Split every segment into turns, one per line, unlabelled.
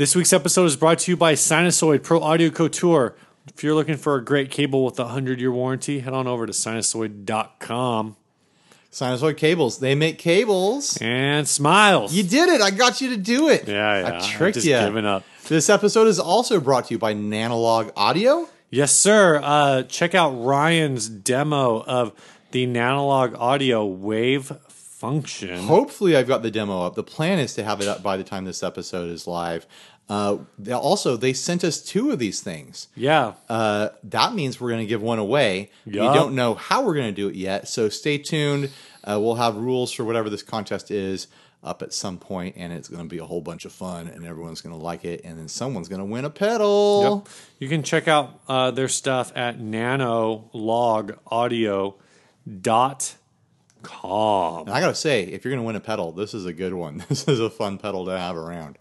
This week's episode is brought to you by Sinusoid Pro Audio Couture. If you're looking for a great cable with a 100 year warranty, head on over to sinusoid.com
Sinusoid cables. They make cables.
and smiles.
You did it. I got you to do it.
yeah, yeah.
I tricked
just
you.
giving up.
This episode is also brought to you by Nanolog Audio.
Yes, sir. Uh, check out Ryan's demo of the Nanolog Audio Wave Function.
Hopefully, I've got the demo up. The plan is to have it up by the time this episode is live. Uh, they- also, they sent us two of these things.
Yeah.
Uh, that means we're going to give one away. We don't know how we're going to do it yet, so stay tuned. Uh, we'll have rules for whatever this contest is up at some point, and it's going to be a whole bunch of fun, and everyone's going to like it, and then someone's going to win a pedal.
Yep. You can check out uh, their stuff at nanologaudio.com.
And I got to say, if you're to win a pedal, this is a good one. This is a fun pedal to have around.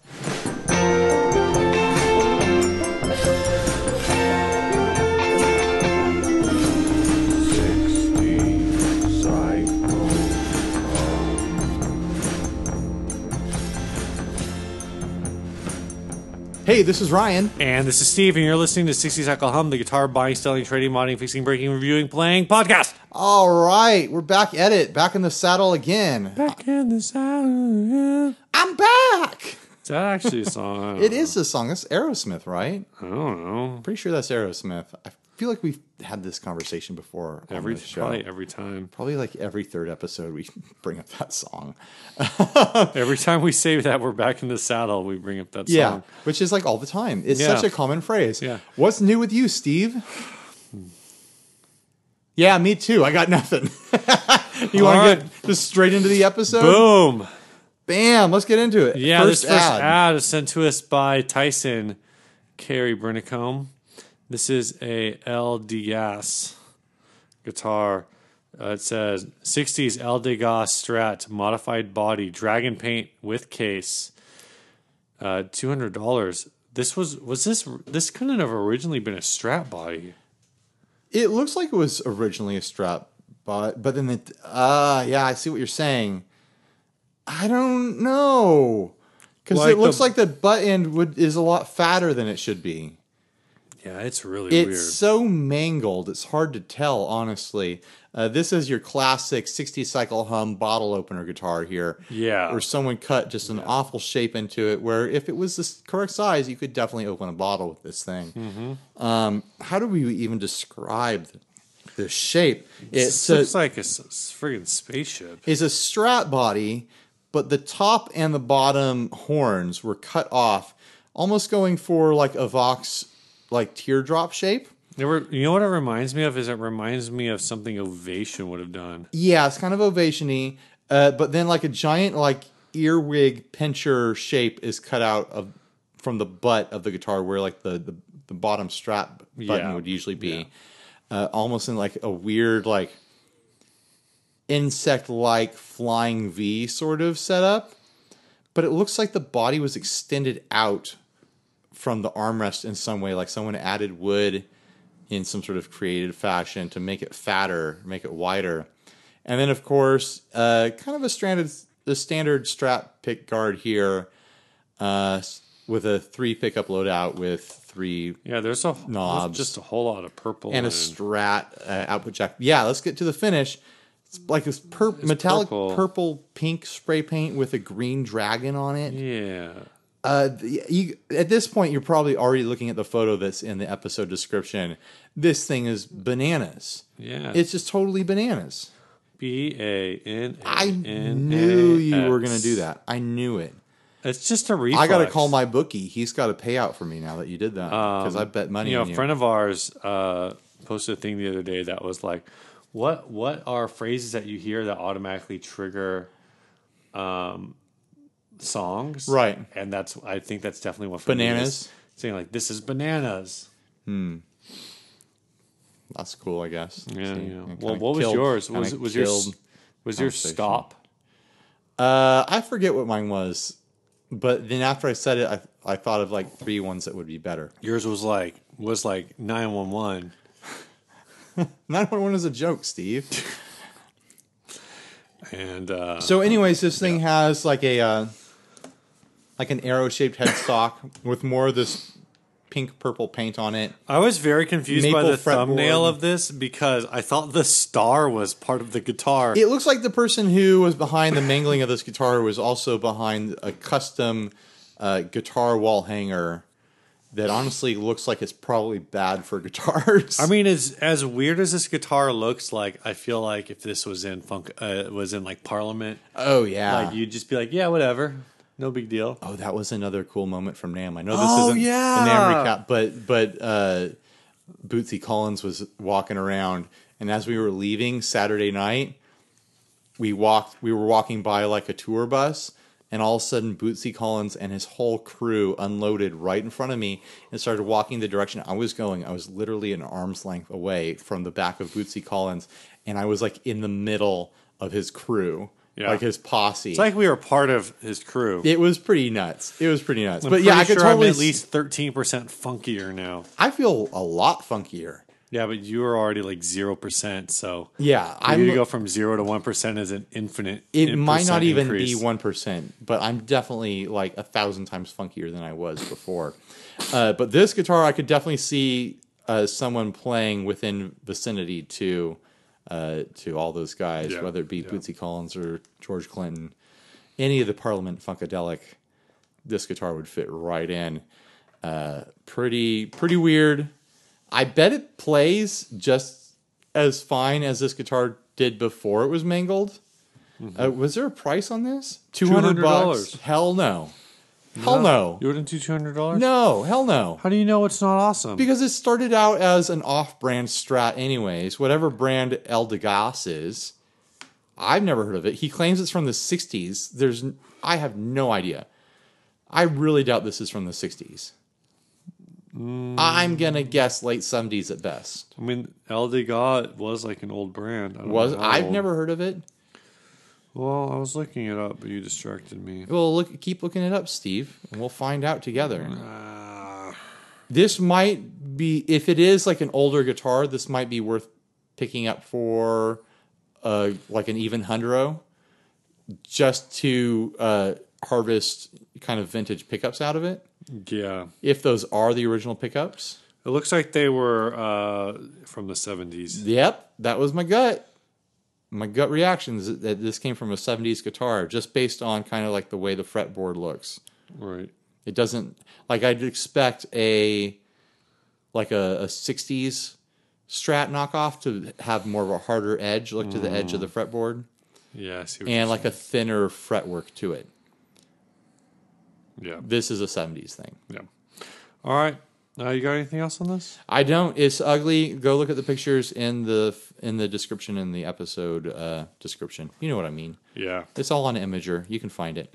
Hey, this is Ryan.
And this is Steve, and you're listening to 60 Cycle Hum, the guitar buying, selling, trading, modding, fixing, breaking, reviewing, playing podcast.
All right, we're back at it, back in the saddle again.
Back in the sound.
I'm back.
Is that actually a song?
It is a song. It's Aerosmith, right?
I don't know.
Pretty sure that's Aerosmith. I feel like we've had this conversation before
Every
show.
probably every time.
Probably like every third episode we bring up that song.
Every time we say that we're back in the saddle, we bring up that
Yeah,
song.
which is like all the time. It's
Yeah.
such a common phrase.
Yeah.
What's new with you, Steve? Yeah, me too. I got nothing. you want
All
to get just straight into the episode?
Boom.
Bam! Let's get into it.
Yeah,
first
this first ad.
ad.
is sent to us by Tyson Carey Brinicombe. This is a El Degas guitar. Uh, it says 60s El Degas Strat modified body dragon paint with case. Uh, two hundred dollars. This was was this this couldn't have originally been a Strat body.
It looks like it was originally a strap, but but then the uh yeah, I see what you're saying. I don't know because
Like
it looks
the-
like the butt end would is a lot fatter than it should be.
Yeah, it's really
It's
weird.
so mangled; it's hard to tell. Honestly, uh, this is your classic 60 cycle hum bottle opener guitar here.
Yeah.
where someone cut just an awful shape into it. Where if it was the correct size, you could definitely open a bottle with this thing.
Mm-hmm.
Um, how do we even describe the, the shape?
It looks like a friggin' spaceship.
It's a strap body, but the top and the bottom horns were cut off, almost going for like a Vox like teardrop shape.
There were, you know what it reminds me of? Is it reminds me of something Ovation would have done.
Yeah, it's kind of ovationy, uh, but then like a giant like earwig pincher shape is cut out of from the butt of the guitar, where like the the, the bottom strap button
Yeah.
would usually be, uh, almost in like a weird like insect like flying V sort of setup. But it looks like the body was extended out from the armrest in some way, like someone added wood in some sort of creative fashion to make it fatter, make it wider. And then, of course, uh, kind of a stranded, the standard strap pick guard here, uh, with a three pickup loadout with three
Yeah, there's a there's
Knobs.
just a whole lot of purple
and a strat uh, output jack. Yeah, let's get to the finish. It's like this pur- metallic
purple.
purple. pink spray paint with a green dragon on it.
yeah.
Uh, you, at this point, you're probably already looking at the photo that's in the episode description. This thing is bananas.
Yeah.
It's just totally bananas.
B A N A
I knew you were going to do that. I knew it.
It's just a reflex.
I got to call my bookie. He's got a payout for me now that you did that because I bet money
Um, You know, a
you.
friend of ours uh, posted a thing the other day that was like, "What what are phrases that you hear that automatically trigger um, songs?"
Right.
And that's I think that's definitely one. For is
Bananas?
saying like, "This is bananas." Hmm.
That's cool, I guess.
Yeah. Know.
it
Well, what was
killed-
yours? Was was your was your stop?
Uh, I forget what mine was, but then after I said it, I I thought of like three ones that would be better.
Yours was like was like nine one one.
Nine one one is a joke, Steve.
And uh,
So, anyways, this thing has like a uh, like an arrow shaped headstock with more of this pink purple paint on it.
I was very confused by
Maple
the thumbnail of this because I thought the star was part of the guitar.
It looks like the person who was behind the mangling of this guitar was also behind a custom uh, guitar wall hanger that honestly looks like it's probably bad for guitars.
I mean, as as weird as this guitar looks, like I feel like if this was in funk, uh, was in like Parliament,
oh yeah.
like you'd just be like, yeah, whatever, no big deal.
Oh, that was another cool moment from NAMM. I know this
Oh,
isn't
yeah.
a NAMM recap, but but uh, Bootsy Collins was walking around, and as we were leaving Saturday night, we walked. We were walking by like a tour bus, and all of a sudden, Bootsy Collins and his whole crew unloaded right in front of me and started walking the direction I was going. I was literally an arm's length away from the back of Bootsy Collins, and I was like in the middle of his crew,
Yeah.
like his posse.
It's like we were part of his crew.
it was pretty nuts. It was pretty nuts.
I'm
but yeah, I could
sure
totally
I'm at least thirteen percent funkier now.
I feel a lot funkier.
Yeah, but you were already like zero percent, so
Yeah,
I'm
I'm.
to go from zero to one percent is an infinite.
it might not even
increase.
be one percent, but I'm definitely like a thousand times funkier than I was before. Uh, but this guitar, I could definitely see uh, someone playing within vicinity to uh, to all those guys,
Yeah,
whether it be
yeah.
Bootsy Collins or George Clinton, any of the Parliament Funkadelic. This guitar would fit right in. Uh, pretty pretty weird. I bet it plays just as fine as this guitar did before it was mangled. Uh, was there a price on this? Two hundred
$200.
Hell no. Hell no.
You wouldn't do two hundred dollars?
No. Hell no.
How do you know it's not awesome?
Because it started out as an off-brand Strat, anyways. Whatever brand El Degas is, I've never heard of it. He claims it's from the '60s. There's, I have no idea. I really doubt this is from the '60s. Mm. I'm gonna guess late '70s at best.
I mean, El Degas was like an old brand. I don't
was, I've
old.
never heard of it.
Well, I was looking it up, but you distracted me.
Well, look, keep looking it up, Steve, and we'll find out together.
Uh,
This might be, if it is like an older guitar, this might be worth picking up for, uh, like an even hundred, just to uh, harvest kind of vintage pickups out of it.
yeah,
If those are the original pickups.
it looks like they were uh, from the seventies.
Yep, that was my gut. My gut reaction is that this came from a '70s guitar, just based on kind of like the way the fretboard looks.
Right.
It doesn't like I'd expect a like a, a 60s strat knockoff to have more of a harder edge, look to the edge of the fretboard,
Yeah. I see what
and like a thinner fretwork to it.
yeah.
This is a 70s thing.
Yeah. All right. Uh, you got anything else on this?
I don't. It's ugly. Go look at the pictures in the in the description in the episode uh, description. You know what I mean.
Yeah.
It's all on Imgur. You can find it.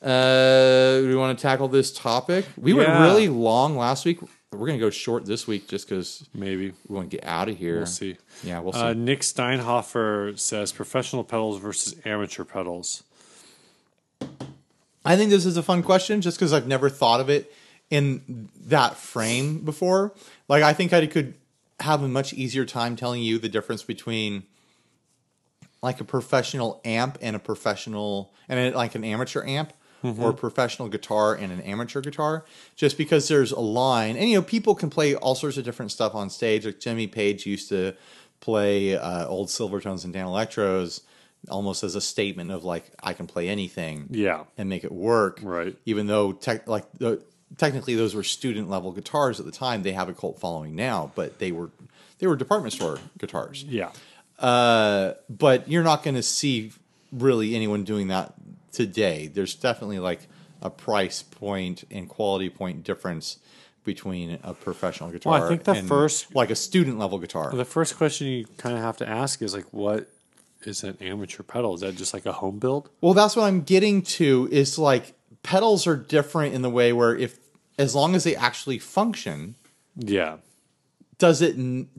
Uh, do we want to tackle this topic? We went really long last week. We're gonna go short this week just because
Maybe.
we want to get out of here.
We'll see.
Yeah, we'll see.
Uh, Nick Steinhofer says professional pedals versus amateur pedals.
I think this is a fun question just because I've never thought of it in that frame before. Like, I think I could have a much easier time telling you the difference between like a professional amp and a professional and like an amateur amp or a professional guitar and an amateur guitar just because there's a line and you know people can play all sorts of different stuff on stage like jimmy page used to play uh, old silvertones and Danelectros almost as a statement of like i can play anything
Yeah.
and make it work.
Right.
Even though tech, like the, technically those were student level guitars at the time, they have a cult following now, but they were they were department store guitars.
Yeah.
Uh, but you're not going to see really anyone doing that today. There's definitely like a price point and quality point difference between a professional guitar.
Well, I think the
and,
first-
like a student level guitar.
The first question you kind of have to ask is like, what is an amateur pedal? Is that just like a home build?
Well, that's what I'm getting to is like pedals are different in the way where if as long as they actually function,
Yeah.
does it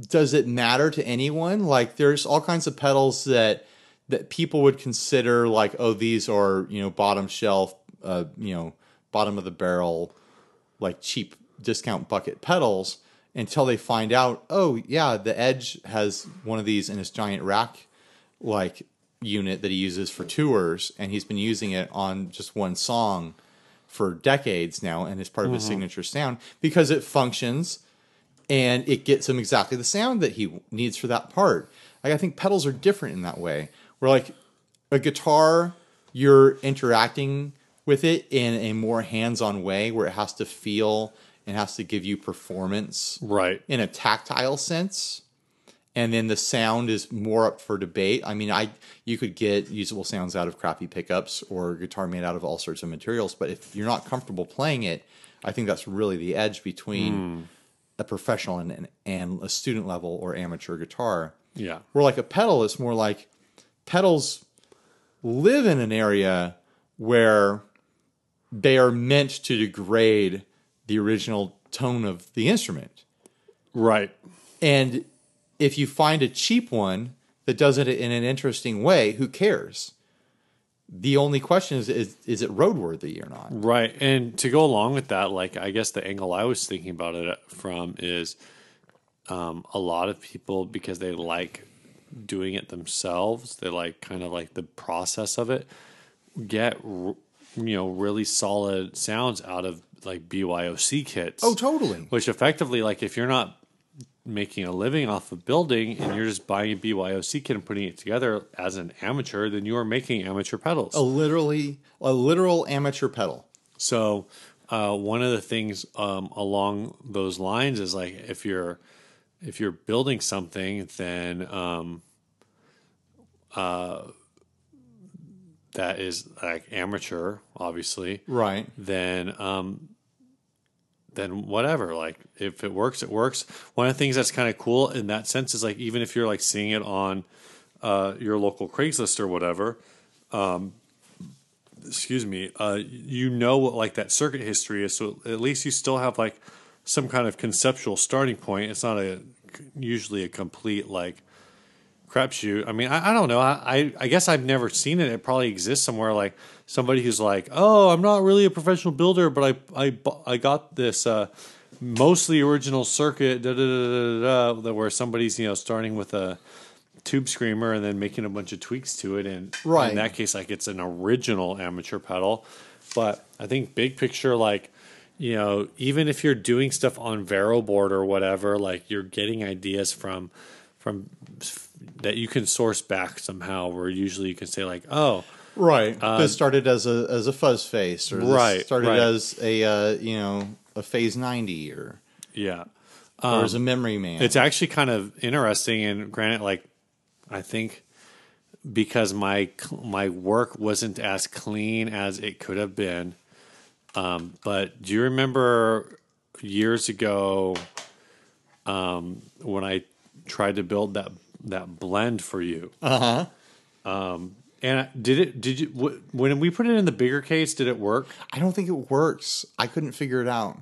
does it matter to anyone? Like there's all kinds of pedals that that people would consider like oh these are, you know, bottom shelf, uh, you know, bottom of the barrel like cheap discount bucket pedals until they find out, oh yeah, the Edge has one of these in his giant rack like unit that he uses for tours and he's been using it on just one song for decades now, and is part of
Mm-hmm.
his signature sound because it functions and it gets him exactly the sound that he needs for that part. Like I think pedals are different in that way. Where like a guitar, you're interacting with it in a more hands-on way where it has to feel and has to give you performance
Right.
in a tactile sense and then the sound is more up for debate i mean i you could get usable sounds out of crappy pickups or guitar made out of all sorts of materials but if you're not comfortable playing it i think that's really the edge between hmm. a professional and, and, and a student level or amateur guitar
Yeah.
where like a pedal is more like pedals live in an area where they are meant to degrade the original tone of the instrument
Right.
and if you find a cheap one that does it in an interesting way, who cares? The only question is is, is it roadworthy or not?
Right. And to go along with that, like I guess the angle I was thinking about it from is um, a lot of people because they like doing it themselves, they like kind of like the process of it, get r- you know really solid sounds out of like BYOC kits.
Oh, totally.
Which effectively, like if you're not making a living off of building and you're just buying a BYOC kit and putting it together as an amateur, then you are making amateur pedals.
A literally a literal amateur pedal.
So uh, one of the things um, along those lines is like if you're if you're building something, then um, uh, that is like amateur, obviously.
Right.
Then um, then whatever. Like if it works, it works. One of the things that's kind of cool in that sense is like even if you're like seeing it on uh, your local Craigslist or whatever, excuse me, uh, you know what like that circuit history is. So at least you still have like some kind of conceptual starting point. It's not a usually a complete like crapshoot. I mean, I, I don't know. I, I I guess I've never seen it. It probably exists somewhere. Like somebody who's like, oh, I'm not really a professional builder, but I I I got this. Uh, Mostly original circuit, da, da, da, da, where somebody's you know starting with a tube screamer and then making a bunch of tweaks to it. And
Right.
in that case, like it's an original amateur pedal. But I think big picture, like, you know, even if you're doing stuff on Vero board or whatever, like you're getting ideas from, from that you can source back somehow where usually you can say like, oh,
Right. this started as a as a fuzz face, or
Right,
started
right.
as a uh, you know a phase ninety, or
yeah.
or as a memory man.
It's actually kind of interesting, and granted, like I think because my my work wasn't as clean as it could have been. Um, but do you remember years ago um, when I tried to build that that blend for you? Uh huh. Um, and did it? Did you wh- when we put it in the bigger case? Did it work?
I don't think it works. I couldn't figure it out.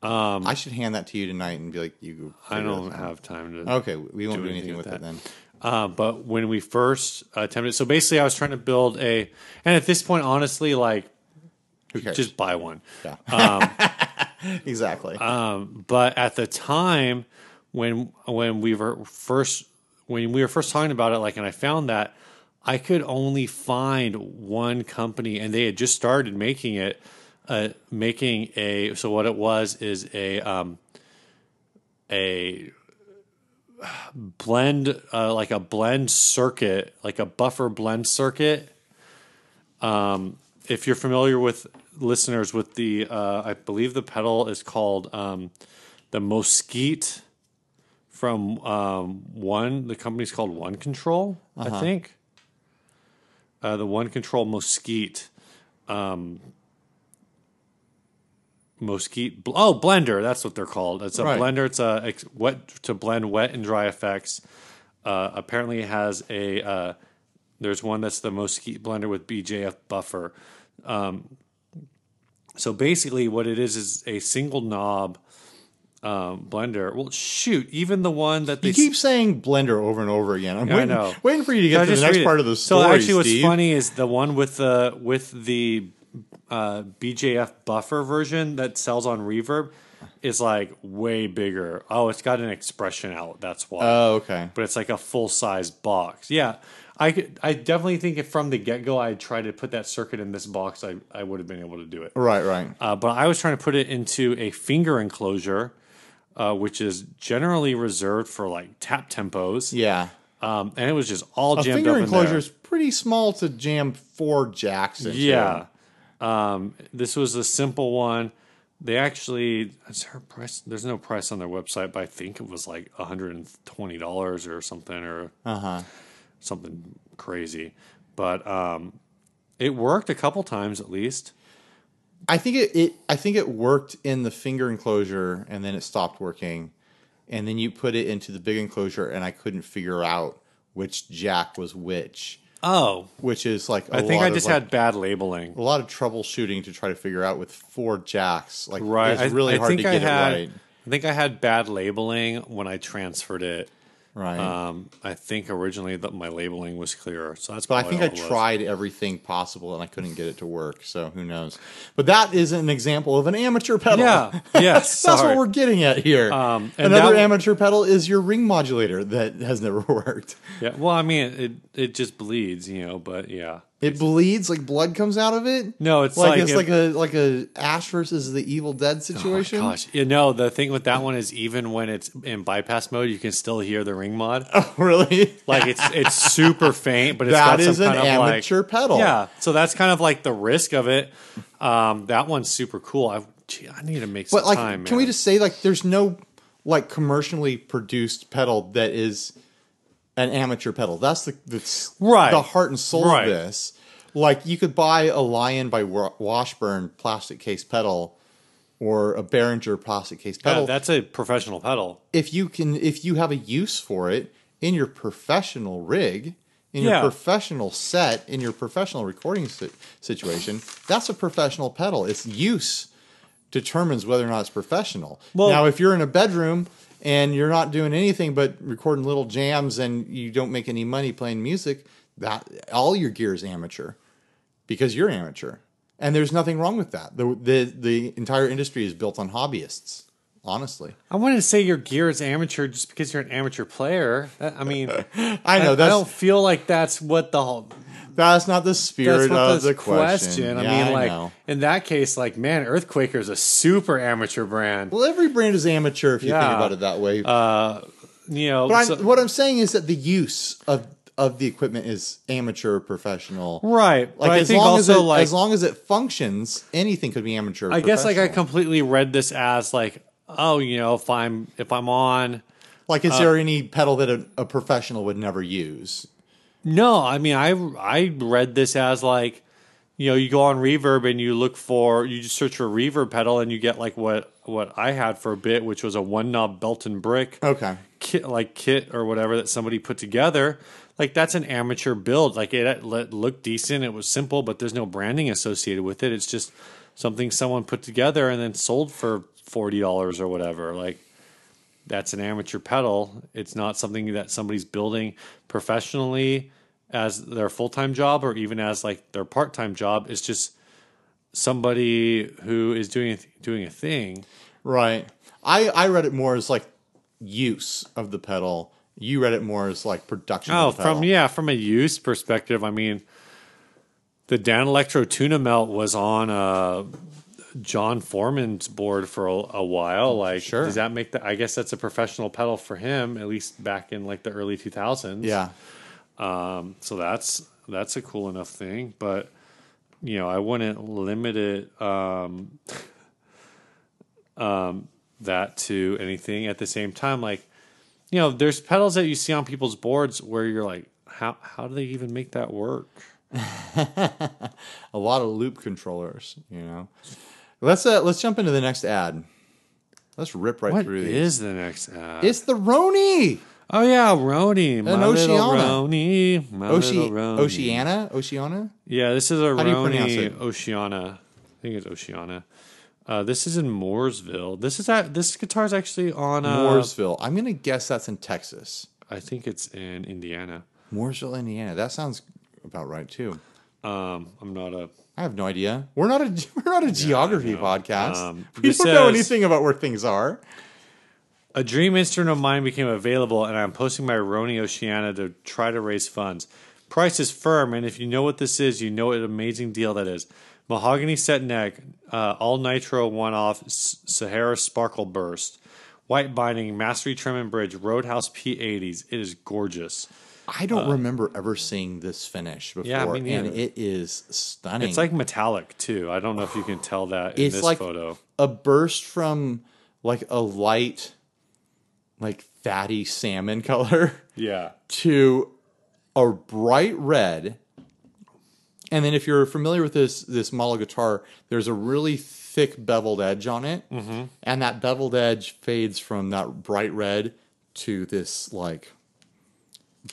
Um, I should hand that to you tonight and be like, you.
I don't have time to.
Okay, we won't do,
do
anything
anything
with,
with
it then.
Uh, but when we first attempted, so basically, I was trying to build a, and at this point, honestly, like
Who cares?
just buy one.
yeah. exactly.
But at the time, when when we were first when we were first talking about it, like, and I found that I could only find one company, and they had just started making it, uh, making a. So what it was is a um, a blend, uh, like a blend circuit, like a buffer blend circuit. Um, if you're familiar with listeners with the, uh, I believe the pedal is called um, the Mosquite from um, one. The company's called One Control, I think. Uh, the One Control Mosquite. Um, bl- Oh, blender. That's what they're called. It's a
Right.
blender. It's a ex- wet to blend wet and dry effects. Uh, apparently, it has a. Uh, there's one that's the Mosquite blender with BJF buffer. Um, so basically, what it is is a single knob um, blender. Well, shoot, even the one that they
you keep saying blender over and over again. I'm
I
waiting,
know.
waiting for you to get to the next part of the story.
So actually, what's
Steve.
funny is the one with the with the uh, BJF buffer version that sells on Reverb is like way bigger. Oh, it's got an expression out. That's why.
Oh, okay.
but it's like a full size box. Yeah, I could, I definitely think if from the get go I tried to put that circuit in this box, I, I would have been able to do it.
Right, right.
Uh, but I was trying to put it into a finger enclosure, uh, which is generally reserved for like tap tempos.
Yeah.
Um, and it was just all
A
jammed
finger
up in
enclosure
there.
is pretty small to jam four jacks into.
Yeah. Um, this was a simple one. They actually, is there a price? There's no price on their website, but I think it was like $120 or something or
Uh huh.
something crazy. But um, it worked a couple times at least.
I think it, it I think it worked in the finger enclosure and then it stopped working. And then you put it into the big enclosure and I couldn't figure out which jack was which.
Oh,
Which is like I
I think I just had bad labeling.
a lot of troubleshooting to try to figure out with four jacks. Like
Right.
it's really
I, I
hard to
I
get
had,
it right.
I think I had bad labeling when I transferred it.
Right.
Um, I think originally that my labeling was clearer, so that's.
but I think I tried everything possible and I couldn't get it to work. So who knows? But that is an example of an amateur pedal.
Yeah. Yes.
That's what we're getting at here.
Um,
Another amateur pedal is your ring modulator that has never worked.
Yeah. Well, I mean, it it just bleeds, you know. But yeah.
It bleeds like blood comes out of it.
No, it's
like,
like
it's
if-
like a like a Ash versus the Evil Dead situation.
Gosh, you know the thing with that one is even when it's in bypass mode, you can still hear the ring mod.
Oh, really?
Like it's it's super faint, but it's
that
got
is
some
an
kind of like
amateur pedal.
yeah. So that's kind of like the risk of it. Um, that one's super cool. I gee, I need to make some
But like,
time.
can we just say like, there's no like commercially produced pedal that is an amateur pedal. That's the the,
Right.
the heart and soul
Right.
of this. Like, you could buy a Lyon by Washburn plastic case pedal or a Behringer plastic case
Yeah,
pedal.
that's a professional pedal.
if you can, if you have a use for it in your professional rig. In
Yeah.
your professional set, in your professional recording si- situation, that's a professional pedal. Its use determines whether or not it's professional.
Well-
now, if you're in a bedroom and you're not doing anything but recording little jams and you don't make any money playing music, that all your gear is amateur because you're amateur, and there's nothing wrong with that. the the The entire industry is built on hobbyists. Honestly,
I to say your gear is amateur just because you're an amateur player. I mean,
I
I,
know
I
that's
don't feel like that's what the whole
that's not the spirit
that's
of the question.
I
Yeah,
mean, like in that case, like man, Earthquaker is a super amateur brand.
well, every brand is amateur if you think about it that way.
You know,
but I'm, what I'm saying is that the use of of the equipment is amateur professional.
right?
Like as long as it,
like
as long as it functions, anything could be amateur.
I guess like I completely read this as like, oh, you know, if I'm if I'm on.
like
uh,
is there any pedal that a, a professional would never use?
No, I mean I I read this as like, you know, you go on Reverb and you look for you just search for Reverb pedal and you get like what what I had for a bit, which was a one knob Belton brick
Okay.
kit like kit or whatever that somebody put together. Like that's an amateur build. Like it, it looked decent. It was simple, but there's no branding associated with it. It's just something someone put together and then sold for forty dollars or whatever. Like that's an amateur pedal. It's not something that somebody's building professionally as their full time job or even as like their part time job. It's just somebody who is doing a, doing a thing.
Right. I I read it more as like use of the pedal. You read it more as like production.
Oh,
of the pedal.
from yeah, from a use perspective, I mean, the Danelectro Tuna Melt was on uh, Jon Foreman's board for a, a while. Like,
Sure.
does that make the? I guess that's a professional pedal for him, at least back in like the early two thousands.
Yeah.
So that's that's a cool enough thing, but you know, I wouldn't limit it um, um, that to anything. At the same time, like you know, there's pedals that you see on people's boards where you're like, how how do they even make that work?
a lot of loop controllers. You know. Let's uh let's jump into the next ad. Let's rip right
What
through these.
is the next ad?
It's the Rhoney.
oh yeah, Rhoney, my little
Oceana.
Rhoney, my
Oce-
Rhoney.
Oceana? Oceana?
Yeah, this is a
do you pronounce
Rhoney
it?
Oceana. I think it's Oceana. Uh, this is in Mooresville. This is at this guitar is actually on. Uh,
Mooresville. I'm gonna guess that's in Texas.
I think it's in Indiana.
Mooresville, Indiana. That sounds about right too.
Um, I'm not a.
I have no idea. We're not a we're not a geography podcast.
Um,
we don't know anything about where things are.
A dream instrument of mine became available, and I'm posting my Rhoney Oceana to try to raise funds. price is firm, and if you know what this is, you know what an amazing deal that is. Mahogany set neck, uh, all nitro one off Sahara sparkle burst, white binding, mastery trim and bridge, Roadhouse P80s. It is gorgeous.
I don't remember ever seeing this finish before,
Uh, Yeah, me
and it is stunning.
It's like metallic too. I don't know if you can tell that in
It's
this
like-
photo.
a burst from like a light, like fatty salmon color
Yeah.
to a bright red. And then, if you're familiar with this this model guitar, there's a really thick beveled edge on it, mm-hmm. and that beveled edge fades from that bright red to this like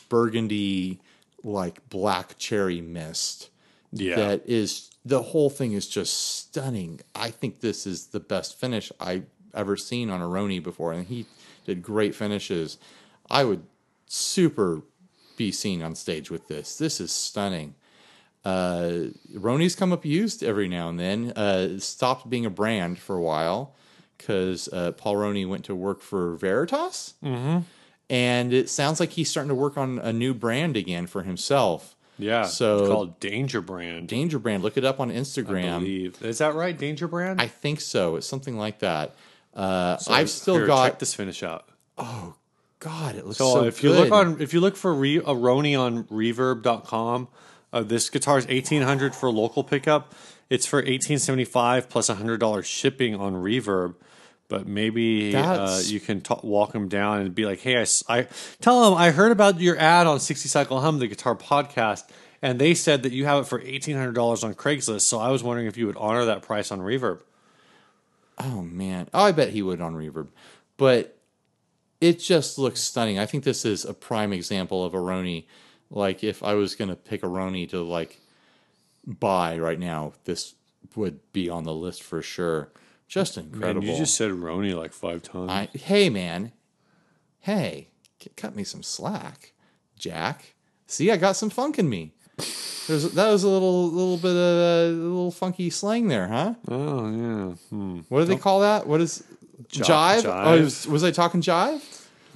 burgundy, like black cherry mist
Yeah.
that is the whole thing is just stunning. I think this is the best finish I've ever seen on a Rhoney before, and he did great finishes. I would super be seen on stage with this. This is stunning. Uh, Rhoney's come up used every now and then. Uh, stopped being a brand for a while because uh, Paul Rhoney went to work for Veritas, mm-hmm. And it sounds like he's starting to work on a new brand again for himself.
yeah.
so-
it's called Danger Brand.
Danger Brand, look it up on
I
Instagram.
believe. Is that right? Danger Brand?
I think so. It's something like that. Uh,
So
I've still
here,
got.
check this finish out.
Oh God, it looks
So,
so,
if you look on if you look for re, a Rhoney on reverb.com, uh, this guitar is 1800 for local pickup. It's for 1875 plus $100 shipping on reverb. But maybe uh, you can ta walk them down and be like, "Hey, I, I tell them I heard about your ad on 60 Cycle Hum, the guitar podcast, and they said that you have it for $1,800 on Craigslist. So I was wondering if you would honor that price on Reverb."
Oh man, oh, I bet he would on Reverb, but it just looks stunning. I think this is a prime example of a Rhoney. Like if I was gonna pick a Rhoney to like buy right now, this would be on the list for sure. Just
Man,
incredible.
you just said Rhoney like five times.
I, hey man, hey, cut me some slack, Jack. See, I got some funk in me. There's that was a little little bit of a little funky slang there, huh?
oh yeah. Hmm.
What do they call that? What is
Ji-
jive?
jive.
Oh, was, was I talking jive?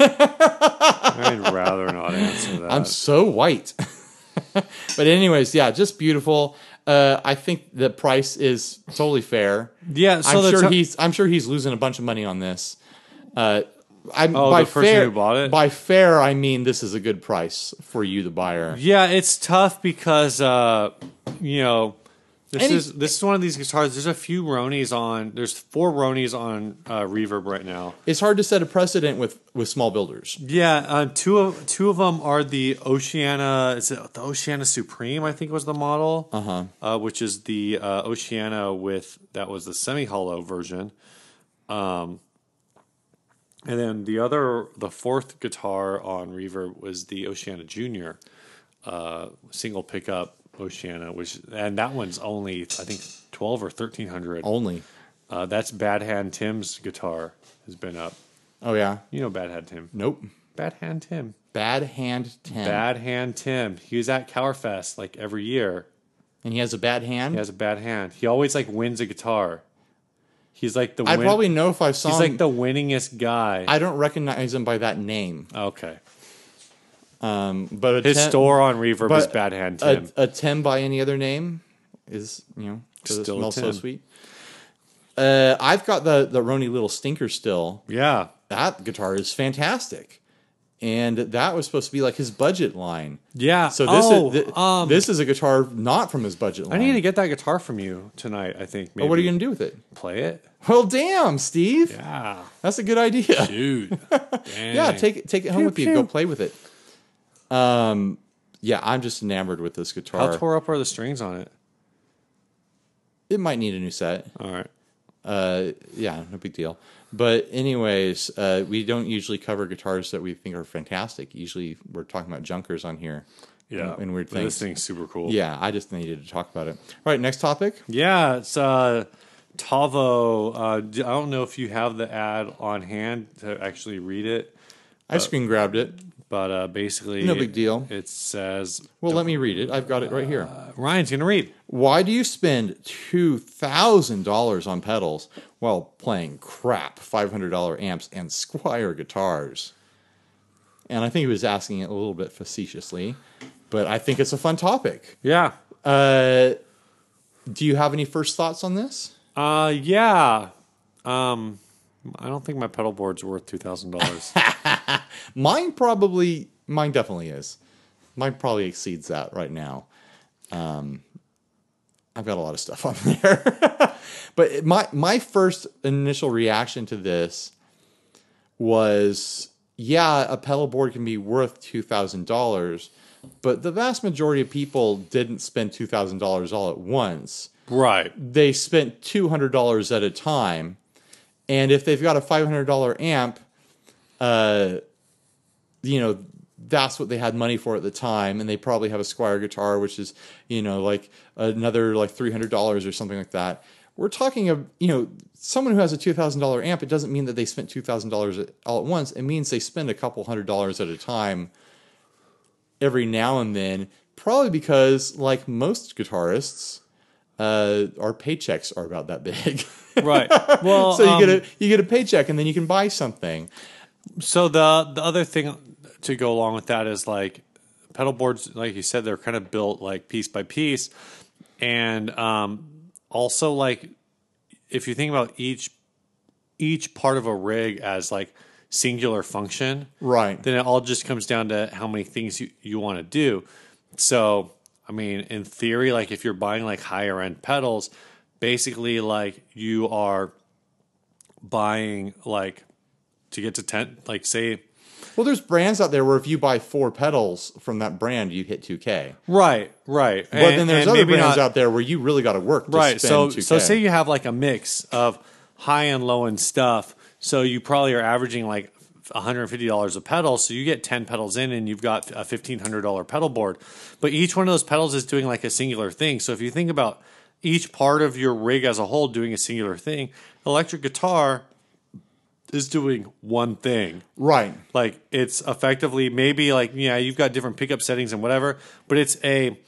I'd rather not answer that.
I'm so white. but anyways, yeah, just beautiful. Uh, I think the price is totally fair.
yeah, so
I'm sure
t-
he's I'm sure he's losing a bunch of money on this. Uh, I'm
Oh,
by
the person
fair,
who bought it?
By fair, I mean this is a good price for you, the buyer.
Yeah, it's tough because uh, you know this
And he-
is this is one of these guitars. There's a few Rhoneys on. There's four Rhoneys on uh, Reverb right now.
It's hard to set a precedent with with small builders.
Yeah, uh, two of two of them are the Oceana. Is it the Oceana Supreme? I think was the model.
Uh-huh.
Uh Which is the uh, Oceana with that was the semi hollow version. Um, and then the other, the fourth guitar on Reverb was the Oceana Junior, uh, single pickup Oceana, which and that one's only I think twelve or thirteen hundred.
Only.
Uh, that's Bad Hand Tim's guitar has been up.
Oh yeah.
You know Bad Hand Tim.
Nope.
Bad Hand Tim.
Bad hand ten.
Bad Hand Tim. He was at Cowerfest like every year.
And he has a bad hand.
He has a bad hand. He always like wins a guitar. He's like the
I
win-
probably know if I saw
he's
him.
like the winningest guy.
I don't recognize him by that name.
okay.
Um, but a
His
ten-
store on Reverb is Bad Hand
a,
Tim.
a Tim by any other name is you know
Still a
smells so sweet. Uh, I've got the the Rhoney Little Stinker still.
yeah.
That guitar is fantastic, and that was supposed to be like his budget line.
Yeah.
So this
oh,
is thi-
um,
this is a guitar not from his budget line.
I need to get that guitar from you tonight. I think. Maybe.
Oh, what are you gonna do with it?
play it?
Well, damn, Steve,
Yeah,
that's a good idea.
dude.
Yeah, take it take it home
Pew,
with you.
pew.
Go play with it. Um, yeah, I'm just enamored with this guitar.
How tore up are the strings on it?
it might need a new set.
All right.
Uh, yeah, no big deal. But anyways, uh, we don't usually cover guitars that we think are fantastic. Usually, we're talking about junkers on here.
Yeah.
and, and weird
But This
things.
thing's super cool.
Yeah, I just needed to talk about it. All right, next topic.
Yeah, it's uh, Tavo. Uh, I don't know if you have the ad on hand to actually read it,
I screen grabbed it.
But uh, basically,
No big deal.
It says
Well, let me read it. I've got it right here.
uh, Ryan's gonna read.
Why do you spend two thousand dollars on pedals while playing crap five hundred dollar amps and Squier guitars? and I think he was asking it a little bit facetiously, but I think it's a fun topic.
Yeah.
Uh, do you have any first thoughts on this?
Uh, yeah. Um, I don't think my pedal board's worth two thousand dollars.
Mine probably, mine definitely is. Mine probably exceeds that right now. Um, I've got a lot of stuff on there, but my my first initial reaction to this was, yeah, a pedal board can be worth two thousand dollars, but the vast majority of people didn't spend two thousand dollars all at once.
right.
They spent two hundred dollars at a time, and if they've got a five hundred dollar amp, uh, you know that's what they had money for at the time, and they probably have a Squier guitar, which is you know like another like three hundred dollars or something like that. We're talking of you know someone who has a two thousand dollar amp. It doesn't mean that they spent two thousand dollars all at once. It means they spend a couple hundred dollars at a time every now and then. Probably because, like most guitarists, uh, our paychecks are about that big.
Right. Well,
so you
um,
get a you get a paycheck and then you can buy something.
So the the other thing to go along with that is like pedal boards, like you said, they're kind of built like piece by piece, and um, also like if you think about each each part of a rig as like singular function,
Right.
then it all just comes down to how many things you, you want to do. So, I mean, in theory, like if you're buying like higher end pedals, basically like you are buying like to get to 10, like say,
Well, there's brands out there where if you buy four pedals from that brand, you hit 2K.
right, right.
But then there's other brands out there where you really got to work to
right. So,
2K.
so say you have like a mix of high and low end stuff. So you probably are averaging like $150 a pedal. So you get 10 pedals in and you've got a $1,500 pedal board. But each one of those pedals is doing like a singular thing. So if you think about each part of your rig as a whole doing a singular thing, electric guitar is doing one thing.
right.
Like it's effectively maybe like yeah, you've got different pickup settings and whatever, but it's a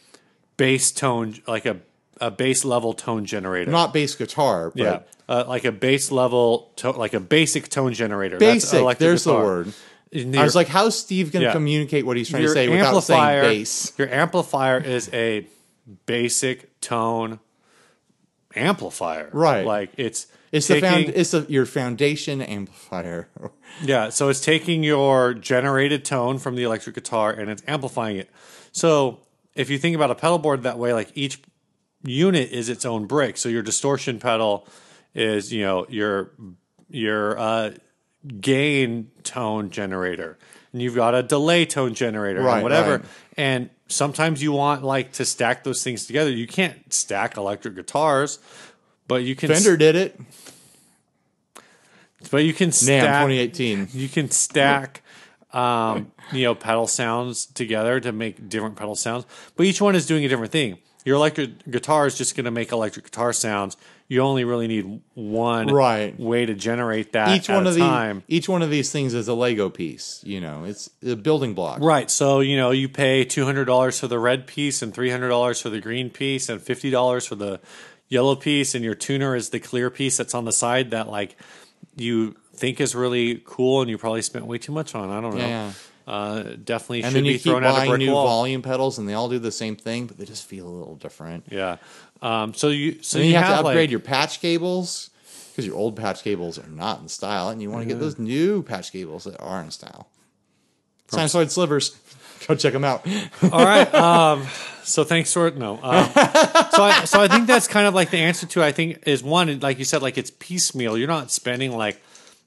bass tone like a a bass level tone generator.
Not bass guitar, but
yeah, uh, like a bass level to- like a basic tone generator. That's
basic. There's the word.
And
I was like, how's Steve going to
Yeah.
communicate what he's trying to say without saying bass?
your amplifier is a basic tone amplifier.
Right.
Like it's
It's the found,
taking-
it's a, your foundation amplifier.
Yeah, so it's taking your generated tone from the electric guitar and it's amplifying it. So if you think about a pedal board that way, like each unit is its own brick. So your distortion pedal is, you know, your your uh, gain tone generator, and you've got a delay tone generator
Right,
and whatever.
right.
And sometimes you want like to stack those things together. You can't stack electric guitars, but you can.
Fender did it.
but you can
NAMM
stack.
2018.
You can stack, um, you know, pedal sounds together to make different pedal sounds, but each one is doing a different thing. Your electric guitar is just going to make electric guitar sounds. You only really need one
Right.
way to generate that
Each
at
one
a
of
time.
these, each one of these things is a Lego piece. You know, it's a building block.
Right. So, you know, you pay $200 for the red piece and $300 for the green piece and $50 for the yellow piece. And your tuner is the clear piece that's on the side that, like, you think is really cool and you probably spent way too much on. I don't know.
Yeah.
Uh, definitely
And
should
then you
be
keep
thrown a
buying
brick
new
wall.
volume pedals, and they all do the same thing, but they just feel a little different.
Yeah. Um, so you, so you,
you have, to
like-
upgrade your patch cables because your old patch cables are not in style, and you want to get those new patch cables that are in style. Sinusoid slivers, go check them out.
All right. Um, so thanks for no. Um, so I so I think that's kind of like the answer to I think is one like you said like it's piecemeal. You're not spending like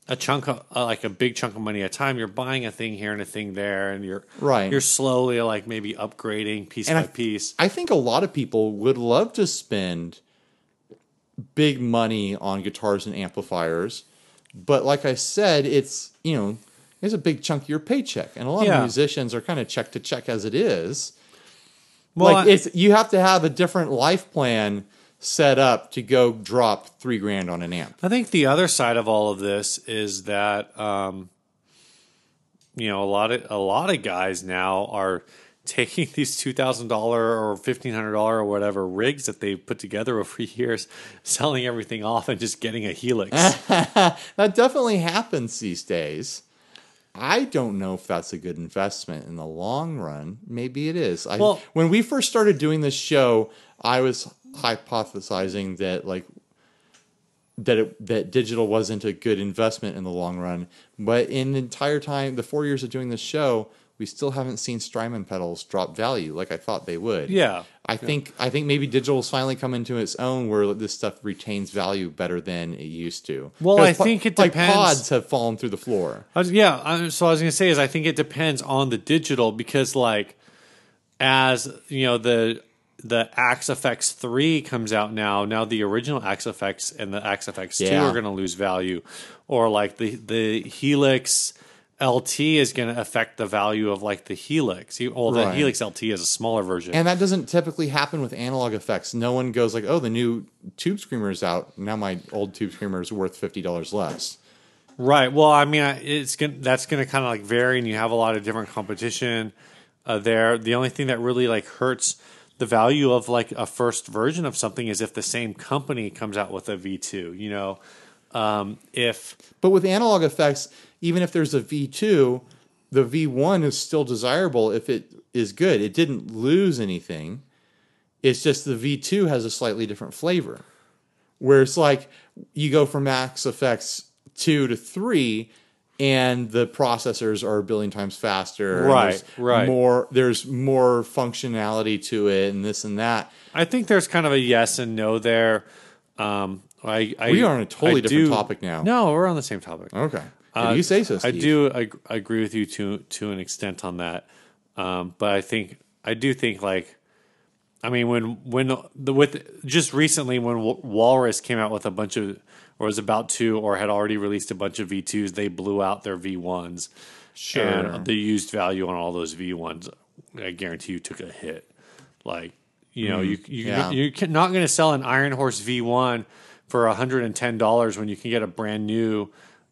a chunk of uh, like a big chunk of money at a time. You're buying a thing here and a thing there, and you're
Right.
You're slowly like maybe upgrading piece
And
by
I-
piece.
I think a lot of people would love to spend big money on guitars and amplifiers, but like I said, it's you know it's a big chunk of your paycheck, and a lot
Yeah.
of musicians are kind of check to check as it is.
Well,
like
I-
it's you have to have a different life plan set up to go drop three grand on an amp.
I think the other side of all of this is that um, you know a lot of a lot of guys now are taking these two thousand dollar or fifteen hundred dollar or whatever rigs that they've put together over years, selling everything off and just getting a helix.
That definitely happens these days. I don't know if that's a good investment in the long run. Maybe it is. I,
Well-
when we first started doing this show, I was hypothesizing that like that it, that digital wasn't a good investment in the long run. But in the entire time, the four years of doing this show, we still haven't seen Strymon pedals drop value like I thought they would.
Yeah.
I think I think maybe digital's finally come into its own where this stuff retains value better than it used to.
Well, I
po-
think it
like
depends-
pods have fallen through the floor.
I was, yeah. I, so I was to say is I think it depends on the digital because like as you know the the Axe FX three comes out now. Now the original Axe FX and the Axe FX two
Yeah.
are going to lose value, or like the the Helix. LT is going to affect the value of like the Helix. Well, the
Right.
Helix LT is a smaller version.
And that doesn't typically happen with analog effects. No one goes like, "Oh, the new Tube Screamer is out. Now my old Tube Screamer is worth fifty dollars less."
Right. Well, I mean, it's gonna that's gonna kind of like vary, and you have a lot of different competition uh, there. The only thing that really like hurts the value of like a first version of something is if the same company comes out with a V two. You know, um, if
But with analog effects, even if there's a V2, the V1 is still desirable if it is good. It didn't lose anything. It's just the V2 has a slightly different flavor. Where it's like you go from Axe FX 2 to 3 and the processors are a billion times faster.
Right, right.
More there's more functionality to it and this and that.
I think there's kind of a yes and no there. Um, I, I
We are on a totally
I
different
do-
topic now.
No, we're on the same topic.
Okay.
Uh,
you say so,
I
Steve.
do ag- agree with you to to an extent on that, um, but I think I do think like, I mean, when when the with just recently when Walrus came out with a bunch of or was about to or had already released a bunch of V twos, they blew out their V ones.
Sure.
and the used value on all those V ones, I guarantee you took a hit. Like you know, you you mm-hmm.
yeah.
you're not going to sell an Iron Horse V one for hundred and ten dollars when you can get a brand new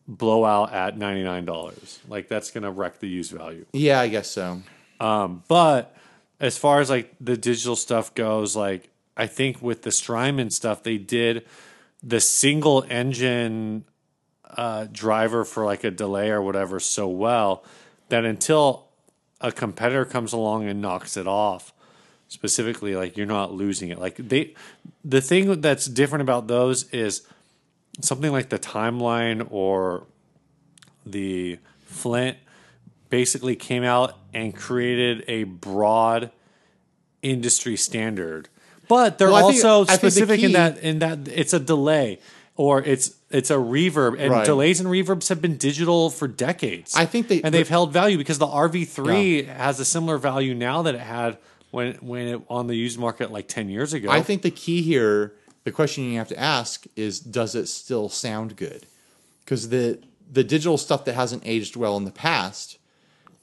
blowout at ninety nine dollars. Like that's going to wreck the used value.
Yeah, I guess so.
Um, but as far as like the digital stuff goes, like I think with the Strymon stuff, they did the single engine uh, driver for like a delay or whatever so well that until a competitor comes along and knocks it off, specifically, like you're not losing it. Like they, the thing that's different about those is something like the timeline or the Flint basically came out and created a broad industry standard. But they're
Well, I think-
also
the
specific in that in that it's a delay or it's it's a reverb and
Right.
delays and reverbs have been digital for decades.
I think they-
and they've held value because the RV3 has a similar value now that it had when when it on the used market like 10 years ago.
I think the key here, the question you have to ask is, does it still sound good? Because the the digital stuff that hasn't aged well in the past,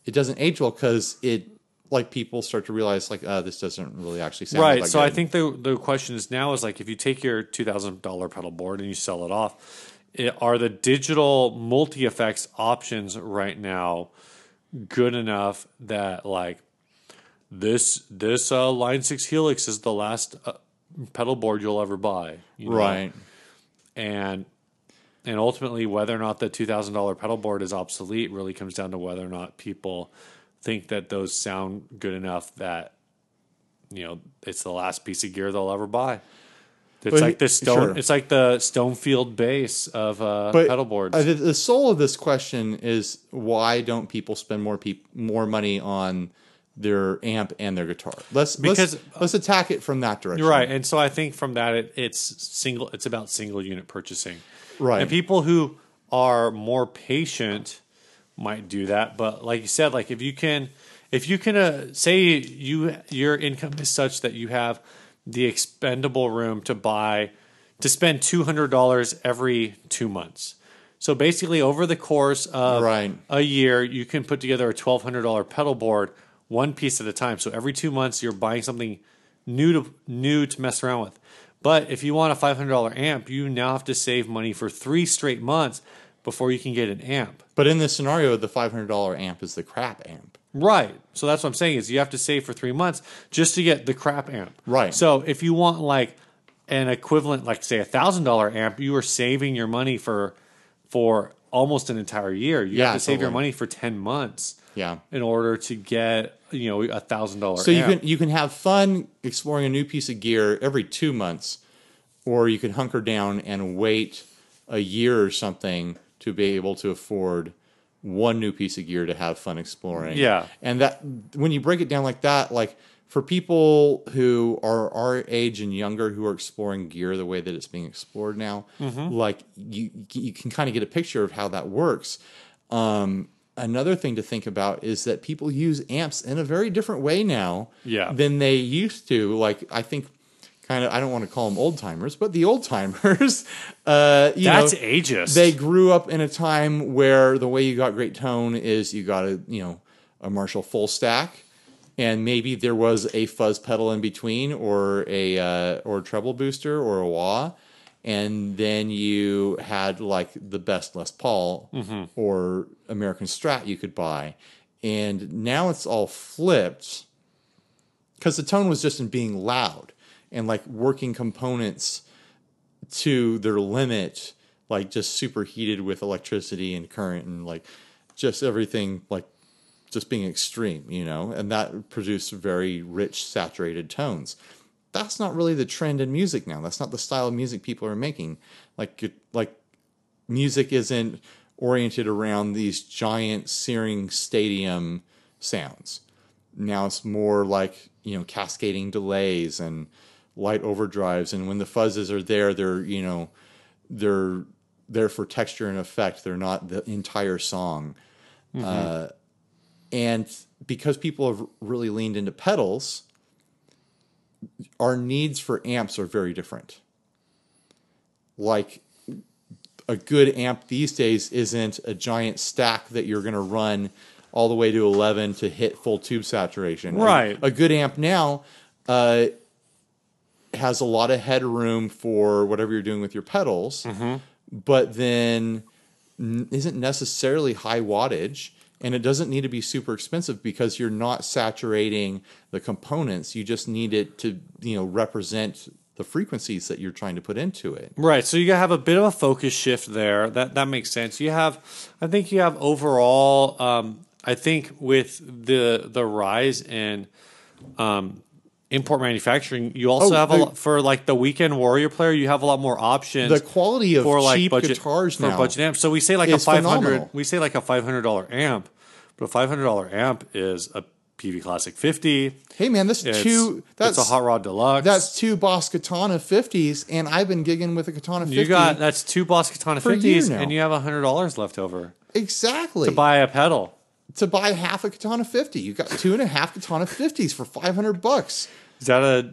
it doesn't age well because it like people start to realize like, uh, this doesn't really actually sound
right so i think the the question is now is like if you take your $2000 pedal board and you sell it off it, are the digital multi effects options right now good enough that like this this uh, line 6 helix is the last uh, pedal board you'll ever buy you know?
right.
and and ultimately whether or not the $2000 pedal board is obsolete really comes down to whether or not people think that those sound good enough that you know it's the last piece of gear they'll ever buy it's
But-
like the stone
sure.
it's like the stonefield base of uh,
But
pedal boards
uh, the, the soul of this question is why don't people spend more peop- more money on their amp and their guitar? Let's
Because-
let's, let's attack it from that direction.
Right, and so I think from that it, it's single. It's about single unit purchasing,
Right.
And people who are more patient might do that, but like you said, like if you can, if you can uh, say you your income is such that you have the expendable room to buy to spend two hundred dollars every two months. So basically, over the course of
Right.
a year, you can put together a twelve hundred dollar pedal board, one piece at a time. So every two months, you're buying something new to new to mess around with. But if you want a five hundred dollar amp, you now have to save money for three straight months before you can get an amp.
But in this scenario, the five hundred dollar amp is the crap amp.
Right. So that's what I'm saying is you have to save for three months just to get the crap amp.
Right.
So if you want like an equivalent, like say a thousand dollar amp, you are saving your money for for almost an entire year. You
Yeah,
have to save your money for ten months
Yeah.
in order to get you know a thousand dollar.
So you can you can have fun exploring a new piece of gear every two months, or you can hunker down and wait a year or something to be able to afford one new piece of gear to have fun exploring.
Yeah.
and that when you break it down like that, like for people who are our age and younger who are exploring gear the way that it's being explored now, like you you can kind of get a picture of how that works. Um, another thing to think about is that people use amps in a very different way now
Yeah.
than they used to. Like I think kind of I don't want to call them old timers, but the old timers, uh, you
That's
know,
ageist.
they grew up in a time where the way you got great tone is you got a you know a Marshall full stack, and maybe there was a fuzz pedal in between, or a uh, or a treble booster, or a wah, and then you had like the best Les Paul or American Strat you could buy, and now it's all flipped because the tone was just in being loud and like working components to their limit, like just superheated with electricity and current and like just everything like just being extreme, you know, and that produced very rich, saturated tones. That's not really the trend in music now. That's not the style of music people are making. Like like music isn't oriented around these giant searing stadium sounds. Now it's more like, you know, cascading delays and light overdrives and when the fuzzes are there they're, you know, they're there for texture and effect. They're not the entire song. Uh, and because people have really leaned into pedals, our needs for amps are very different. Like a good amp these days isn't a giant stack that you're going to run all the way to 11 to hit full tube saturation. A-
Right.
A, good amp now uh, has a lot of headroom for whatever you're doing with your pedals, but then isn't necessarily high wattage. And it doesn't need to be super expensive because you're not saturating the components. You just need it to, you know, represent the frequencies that you're trying to put into it.
Right. So you have a bit of a focus shift there. That that makes sense. You have, I think you have overall. Um, I think with the the rise in um, import manufacturing, you also
Oh,
have a lot for like the weekend warrior player. You have a lot more options.
The quality of
for like
cheap
budget
guitars
for
now.
budget amps. So we say like a five hundred. We say like a five hundred dollar amp, but a five hundred dollar amp is a Peavey Classic fifty.
Hey man, this
It's,
two that's
a Hot Rod Deluxe.
that's two Boss Katana 50s, and I've been gigging with a Katana 50.
you got that's two Boss Katana
For a year
fifties, and you have hundred dollars left over
exactly
to buy a pedal.
To buy half a Katana 50. You got two and a half Katana 50s for 500 bucks.
Is that a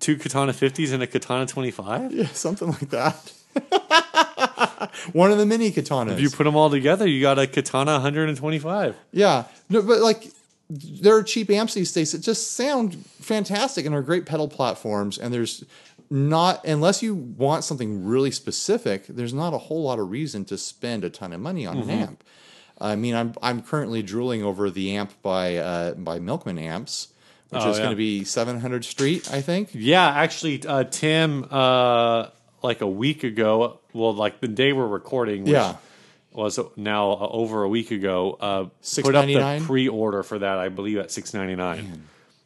two Katana 50s and a Katana 25?
Yeah, something like that. One of the mini katanas.
If you put them all together, you got a Katana 125.
Yeah, no, but like there are cheap amps these days that just sound fantastic and are great pedal platforms. And there's not unless you want something really specific, there's not a whole lot of reason to spend a ton of money on
Mm-hmm.
an amp. I mean, I'm I'm currently drooling over the amp by uh, by Milkman Amps, which
Oh,
is
yeah.
going to be 700 Street, I think.
Yeah, actually, uh, Tim, uh, like a week ago, well, like the day we're recording, which
Yeah.
was now over a week ago, uh, put up the pre-order for that, I believe, at 6.99.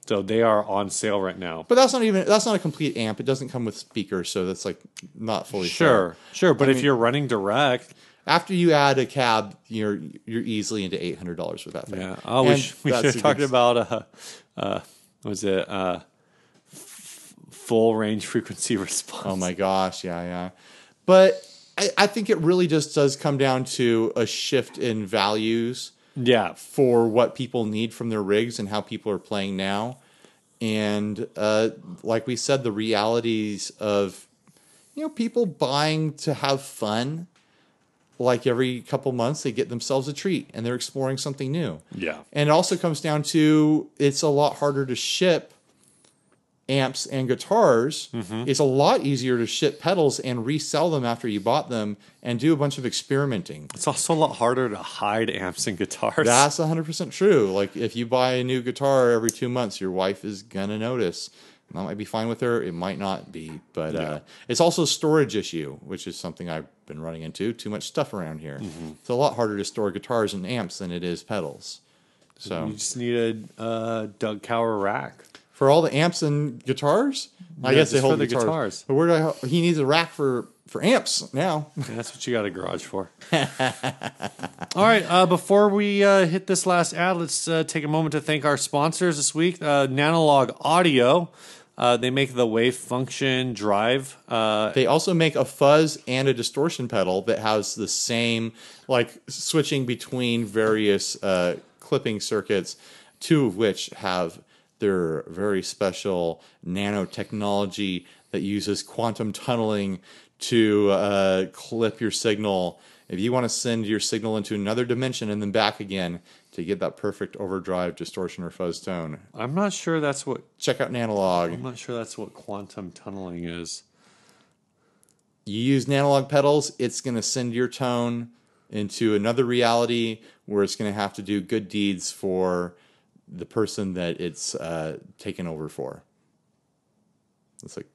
So they are on sale right now.
But that's not even that's not a complete amp. It doesn't come with speakers, so that's like not fully fair.
Sure, sure. But if
mean-
you're running direct,
After you add a cab, you're you're easily into eight hundred dollars for that thing.
yeah. Oh, we, should, we should have talked about uh, uh, was it uh, f- full range frequency response?
Oh my gosh, yeah, yeah. But I, I think it really just does come down to a shift in values
Yeah,
for what people need from their rigs and how people are playing now. And uh, like we said, the realities of you know people buying to have fun. Like every couple months, they get themselves a treat and they're exploring something new.
yeah.
And it also comes down to it's a lot harder to ship amps and guitars.
Mm-hmm.
It's a lot easier to ship pedals and resell them after you bought them and do a bunch of experimenting.
It's also a lot harder to hide amps and guitars.
That's 100% true. Like if you buy a new guitar every 2 months, your wife is going to notice That might be fine with her. It might not be, but uh, it's also a storage issue, which is something I've been running into. Too much stuff around here.
Mm-hmm.
It's a lot harder to store guitars and amps than it is pedals. So
You just need a uh, Doug Cower rack.
for all the amps and guitars, I guess they hold
the
guitars.
guitars.
But where do I? He needs a rack for for amps now.
That's what you got a garage for. All right. Uh, before we uh, hit this last ad, let's uh, take a moment to thank our sponsors this week uh, Nanolog Audio. Uh, they make the Wave Function Drive. Uh,
They also make a fuzz and a distortion pedal that has the same, like switching between various uh, clipping circuits, two of which have their very special nanotechnology that uses quantum tunneling to uh, clip your signal. If you want to send your signal into another dimension and then back again to get that perfect overdrive, distortion, or fuzz tone,
I'm not sure that's what
check out Nanolog.
I'm not sure that's what quantum tunneling is.
you use analog pedals, it's going to send your tone into another reality where it's going to have to do good deeds for the person that it's uh, taken over for. It's like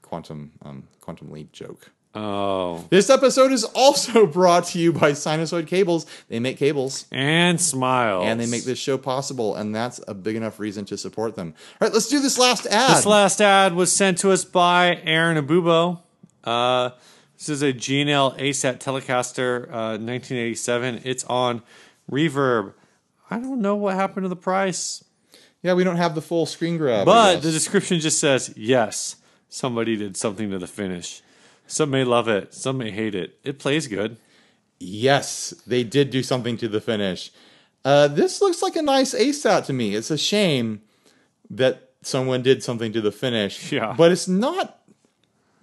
quantum um, quantum leap joke.
Oh,
This episode is also brought to you by Sinasoid Cables. They make cables
and smiles.
and they make this show possible, and that's a big enough reason to support them. All right, let's do this last ad.
This last ad was sent to us by Aaron Abubo. Uh, this is a G&L ASAT Telecaster, uh, 1987. It's on Reverb. I don't know what happened to the price,
yeah, we don't have the full screen grab,
but the description just says yes. Somebody did something to the finish. Some may love it, some may hate it. It plays good.
Yes, they did do something to the finish. Uh, this looks like a nice ASAT to me. It's a shame that someone did something to the finish.
Yeah.
But it's not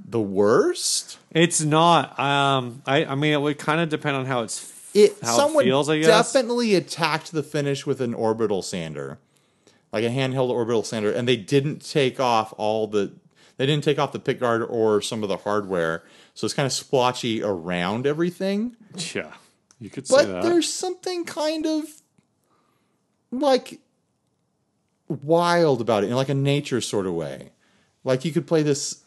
the worst.
It's not. Um, I, I mean, it would kind of depend on how it's
It
how
someone
it feels. I guess.
definitely attacked the finish with an orbital sander. Like a handheld orbital sander, and they didn't take off all the they didn't take off the pick guard or some of the hardware. So it's kind of splotchy around everything.
Yeah, you could say
but
that.
there's something kind of like wild about it in like a nature sort of way like you could play this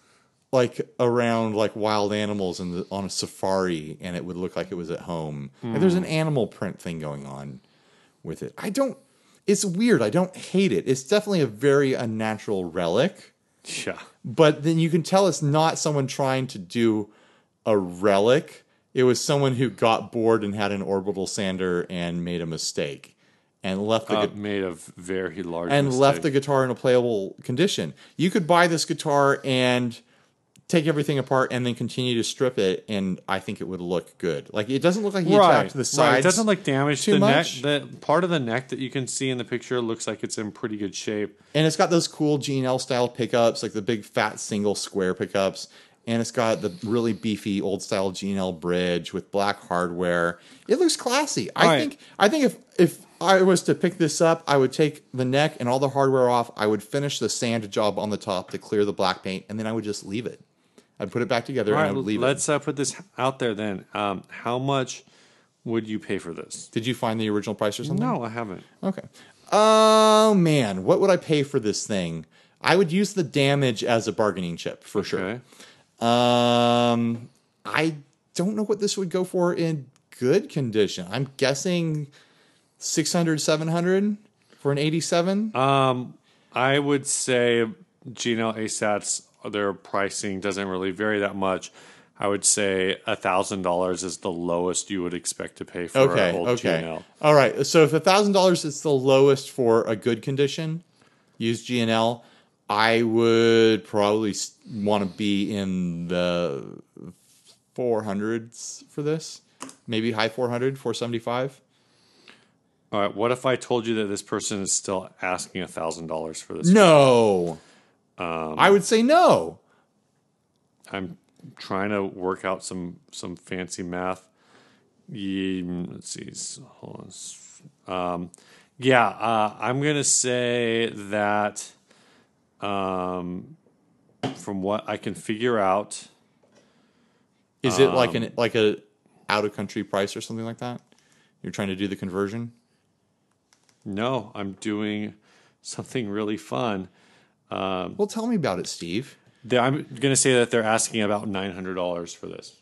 like around like wild animals the, on a safari and it would look like it was at home Like, there's an hmm. animal print thing going on with it i don't it's weird i don't hate it it's definitely a very unnatural relic
yeah.
but then you can tell it's not someone trying to do a relic. It was someone who got bored and had an orbital sander and made a mistake and left the
Uh,
gu-
made a very large
and
mistake.
left the guitar in a playable condition. You could buy this guitar and take everything apart and then continue to strip it, and I think it would look good. Like it doesn't look like he
right.
attacked the
right.
sides.
It doesn't look damage
too
the
much.
neck. The part of the neck that you can see in the picture looks like it's in pretty good shape.
and it's got those cool G&L style pickups, like the big fat single square pickups. And it's got the really beefy old style G&L bridge with black hardware. It looks classy. I
Right.
think. I think if if I was to pick this up, I would take the neck and all the hardware off. I would finish the sand job on the top to clear the black paint, and then I would just leave it. I'd put it back together and I would leave it.
let's uh, put this out there then. Um, how much would you pay for this?
Did you find the original price or something?
No, I haven't.
Okay. Oh man, what would I pay for this thing? I would use the damage as a bargaining chip for sure. Um, I don't know what this would go for in good condition. I'm guessing 600, 700 for an 87.
Um, I would say G&L ASATs, their pricing doesn't really vary that much. I would say a thousand dollars is the lowest you would expect to pay for
okay,
an old
okay.
G&L.
All right. So if $1,000 is the lowest for a good condition, use G&L, I would probably want to be in the 400s for this. Maybe high 400, 475.
All right. What if I told you that this person is still asking a thousand dollars for this?
No.
Um,
I would say no.
I'm trying to work out some some fancy math. Let's see. Hold on. Um, yeah, uh, I'm gonna say that. Um, from what I can figure out,
Is it like
Um,
an like a out of country price or something like that? You're trying to do the conversion?
no, I'm doing something really fun.
Well, tell me about it, Steve.
They- I'm going to say that they're asking about nine hundred dollars for this.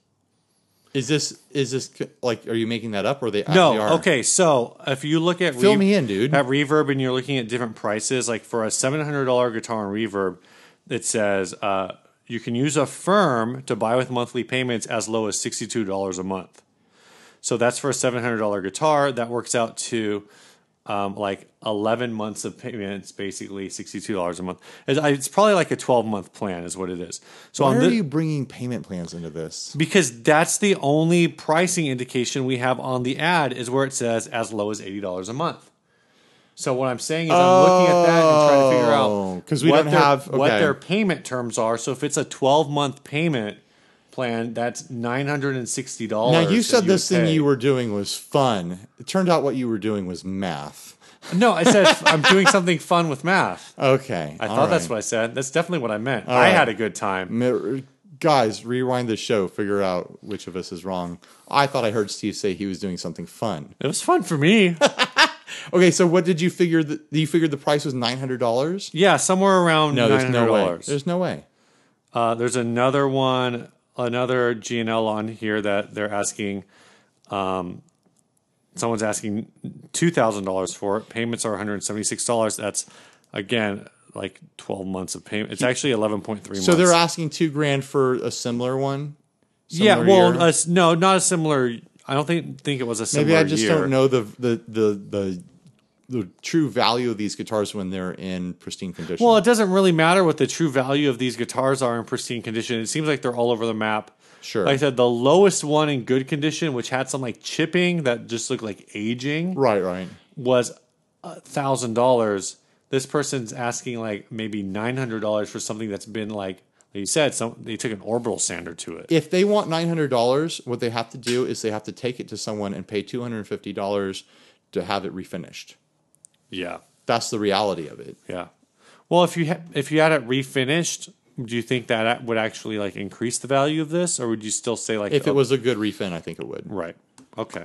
Is this is this like? Are you making that up, or they
No,
actually
okay. So if you look at
Fill me in, dude.
At Reverb, and you're looking at different prices, like for a seven hundred dollar guitar on Reverb, it says uh, you can use Affirm to buy with monthly payments as low as sixty two dollars a month. So that's for a seven hundred dollar guitar. That works out to um, like eleven months of payments, basically sixty two dollars a month. It's, it's probably like a twelve month plan, is what it is. So
Why are you bringing payment plans into this?
because that's the only pricing indication we have on the ad is where it says as low as eighty dollars a month. So what I'm saying is I'm looking at that and trying to figure
out
out
'cause we
what
don't
their,
have-
what their payment terms are. So if it's a 12 month payment plan, that's nine hundred and sixty dollars.
Now you said this thing you were doing was fun. It turned out what you were doing was math.
no. I said I'm doing something fun with math.
Okay,
I thought that's what I said. That's definitely what I meant. I
right.
had a good time.
Guys, rewind the show. Figure out which of us is wrong. I thought I heard Steve say he was doing something fun.
It was fun for me.
Okay, so what did you figure? The, you figured the price was nine hundred dollars?
yeah, somewhere around
No, there's no way. There's no way.
Uh, there's another one, another G&L on here that they're asking. Um, someone's asking two thousand dollars for it. Payments are one hundred seventy six dollars. That's again like twelve months of payment. It's actually eleven point three.
So
months.
they're asking two grand for a similar one.
yeah. Well, no, not a similar. I don't think think it was a similar.
maybe I just
year.
don't know the, the the the the true value of these guitars when they're in pristine condition.
Well, it doesn't really matter what the true value of these guitars are in pristine condition. It seems like they're all over the map.
Sure.
Like I said, the lowest one in good condition, which had some like chipping that just looked like aging,
right, right.
was a thousand dollars. This person's asking like maybe nine hundred dollars for something that's been like, like you said, some they took an orbital sander to it.
If they want nine hundred dollars, what they have to do is they have to take it to someone and pay two hundred and fifty dollars to have it refinished.
Yeah,
That's the reality of it.
yeah. Well, if you ha- if you had it refinished, do you think that would actually like increase the value of this, or would you still say like
If it was a good refin, I think it would.
right? Okay,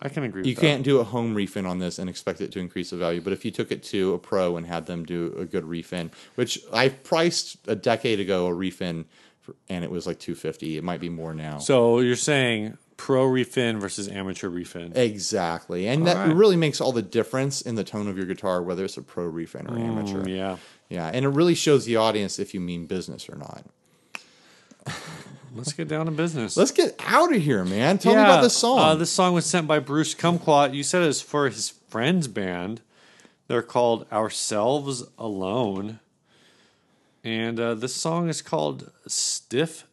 I can agree. With that.
You can't do a home refin on this and expect it to increase the value. But if you took it to a pro and had them do a good refin, which I priced a decade ago a refin, for, and it was like two fifty. It might be more now.
So you're saying pro refin versus amateur refin?
exactly, and that
right.
really makes all the difference in the tone of your guitar, whether it's a pro refin or amateur.
Mm, yeah.
Yeah, and it really shows the audience if you mean business or not.
Let's get down to business.
Let's get out of here, man. Tell me about this song.
Uh, this song was sent by Bruce Kumkwat. You said it was for his friend's band. They're called Ourselves Alone. And uh, this song is called Stiff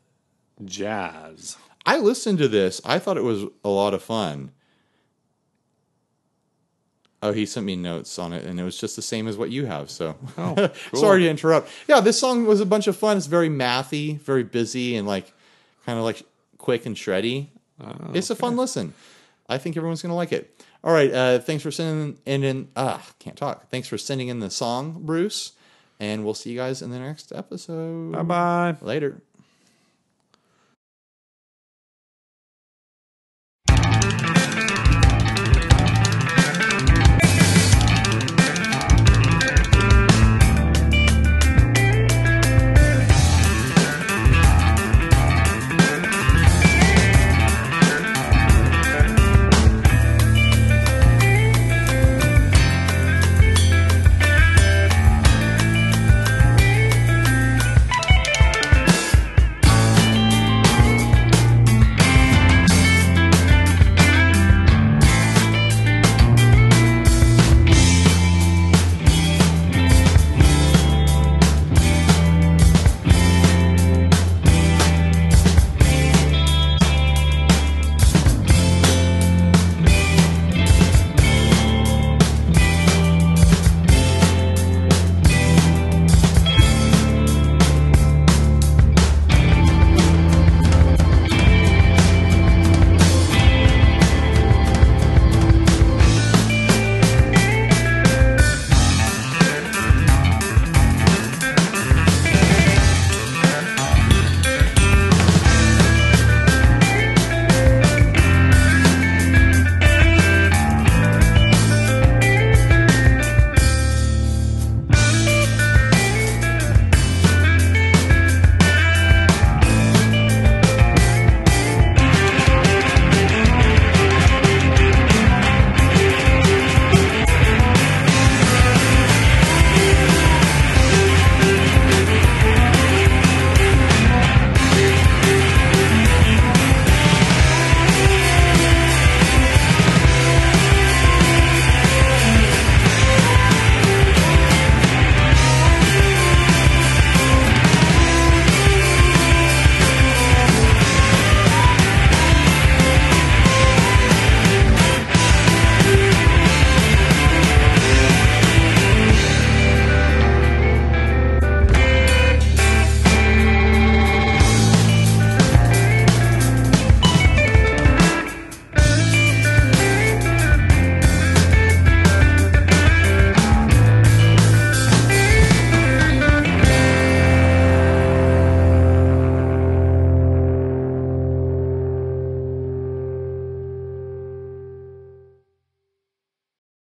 Jazz.
I listened to this. I thought it was a lot of fun. Oh, he sent me notes on it, and it was just the same as what you have. So,
Oh, cool.
sorry to interrupt. Yeah, this song was a bunch of fun. It's very mathy, very busy, and like kind of like quick and shreddy.
Oh,
it's a fun listen. I think everyone's gonna like it. All right, uh, thanks for sending in. in ah, can't talk. Thanks for sending in the song, Bruce, and we'll see you guys in the next episode.
Bye bye.
Later.